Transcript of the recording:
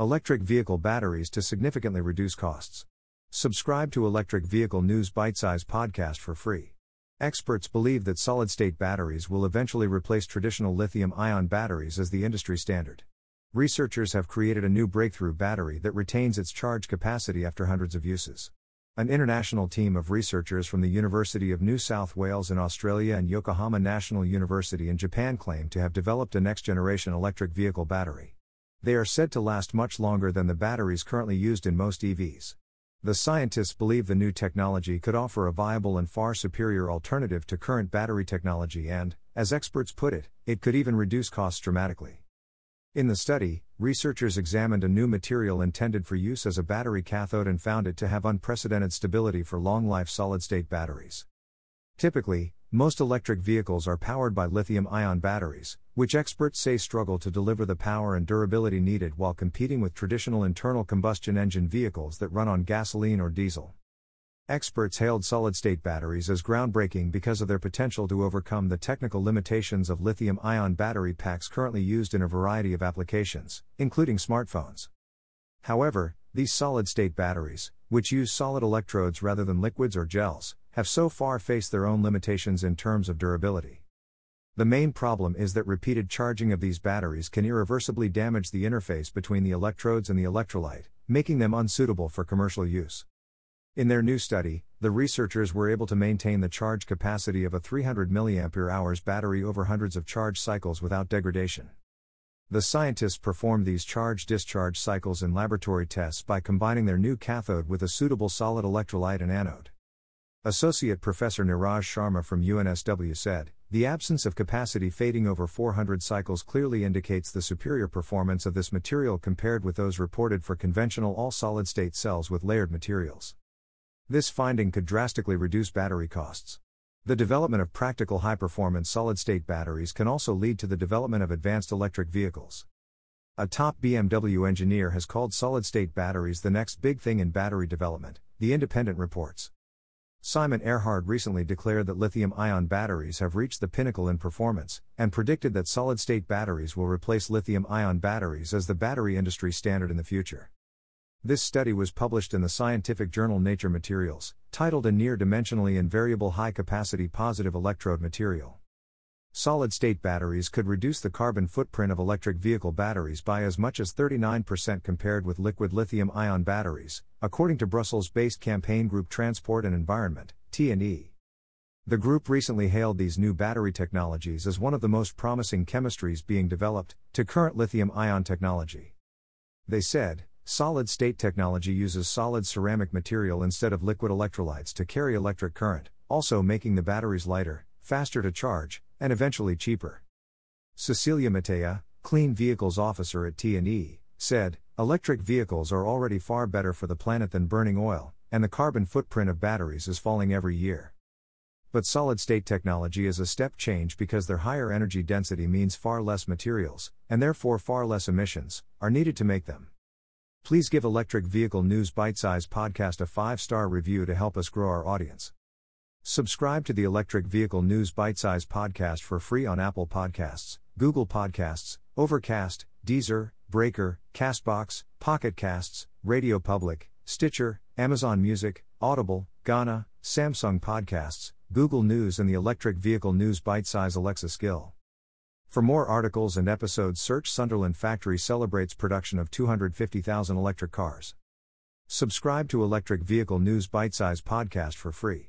Electric vehicle batteries to significantly reduce costs. Subscribe to Electric Vehicle News Bite Size podcast for free. Experts believe that solid state batteries will eventually replace traditional lithium ion batteries as the industry standard. Researchers have created a new breakthrough battery that retains its charge capacity after hundreds of uses. An international team of researchers from the University of New South Wales in Australia and Yokohama National University in Japan claim to have developed a next generation electric vehicle battery. They are said to last much longer than the batteries currently used in most EVs. The scientists believe the new technology could offer a viable and far superior alternative to current battery technology and, as experts put it, it could even reduce costs dramatically. In the study, researchers examined a new material intended for use as a battery cathode and found it to have unprecedented stability for long life solid state batteries. Typically, most electric vehicles are powered by lithium ion batteries, which experts say struggle to deliver the power and durability needed while competing with traditional internal combustion engine vehicles that run on gasoline or diesel. Experts hailed solid state batteries as groundbreaking because of their potential to overcome the technical limitations of lithium ion battery packs currently used in a variety of applications, including smartphones. However, these solid state batteries, which use solid electrodes rather than liquids or gels, have so far faced their own limitations in terms of durability. The main problem is that repeated charging of these batteries can irreversibly damage the interface between the electrodes and the electrolyte, making them unsuitable for commercial use. In their new study, the researchers were able to maintain the charge capacity of a 300 mAh battery over hundreds of charge cycles without degradation. The scientists performed these charge discharge cycles in laboratory tests by combining their new cathode with a suitable solid electrolyte and anode. Associate Professor Neeraj Sharma from UNSW said, The absence of capacity fading over 400 cycles clearly indicates the superior performance of this material compared with those reported for conventional all solid state cells with layered materials. This finding could drastically reduce battery costs. The development of practical high performance solid state batteries can also lead to the development of advanced electric vehicles. A top BMW engineer has called solid state batteries the next big thing in battery development, The Independent reports. Simon Ehrhard recently declared that lithium ion batteries have reached the pinnacle in performance, and predicted that solid state batteries will replace lithium ion batteries as the battery industry standard in the future. This study was published in the scientific journal Nature Materials, titled A Near Dimensionally Invariable High Capacity Positive Electrode Material. Solid state batteries could reduce the carbon footprint of electric vehicle batteries by as much as 39% compared with liquid lithium ion batteries, according to Brussels based campaign group Transport and Environment, T&E. The group recently hailed these new battery technologies as one of the most promising chemistries being developed to current lithium ion technology. They said, solid state technology uses solid ceramic material instead of liquid electrolytes to carry electric current, also making the batteries lighter, faster to charge, and eventually cheaper. Cecilia Mattea, Clean Vehicles Officer at T&E, said, Electric vehicles are already far better for the planet than burning oil, and the carbon footprint of batteries is falling every year. But solid state technology is a step change because their higher energy density means far less materials, and therefore far less emissions, are needed to make them. Please give Electric Vehicle News Bite Size Podcast a 5 star review to help us grow our audience. Subscribe to the Electric Vehicle News Bite Size Podcast for free on Apple Podcasts, Google Podcasts, Overcast, Deezer, Breaker, Castbox, Pocket Casts, Radio Public, Stitcher, Amazon Music, Audible, Gaana, Samsung Podcasts, Google News, and the Electric Vehicle News Bite Size Alexa skill. For more articles and episodes, search Sunderland Factory celebrates production of 250,000 electric cars. Subscribe to Electric Vehicle News Bite Size Podcast for free.